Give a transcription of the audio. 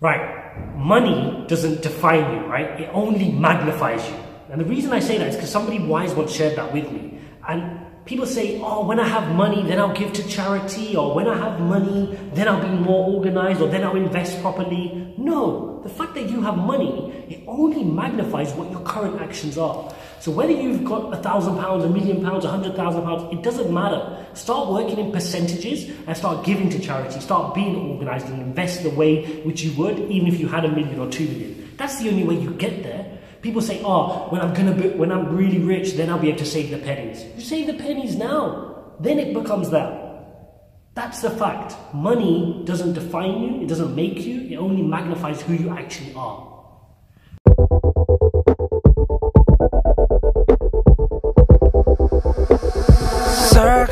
Right, money doesn't define you, right? It only magnifies you. And the reason I say that is because somebody wise once shared that with me. And people say, oh, when I have money, then I'll give to charity, or when I have money, then I'll be more organized, or then I'll invest properly. No, the fact that you have money, it only magnifies what your current actions are. So whether you've got a thousand pounds, a million pounds, a hundred thousand pounds, it doesn't matter. Start working in percentages and start giving to charity. Start being organized and invest the way which you would even if you had a million or two million. That's the only way you get there. People say, "Oh, when I'm gonna be, when I'm really rich, then I'll be able to save the pennies." You save the pennies now, then it becomes that. That's the fact. Money doesn't define you. It doesn't make you. It only magnifies who you actually are.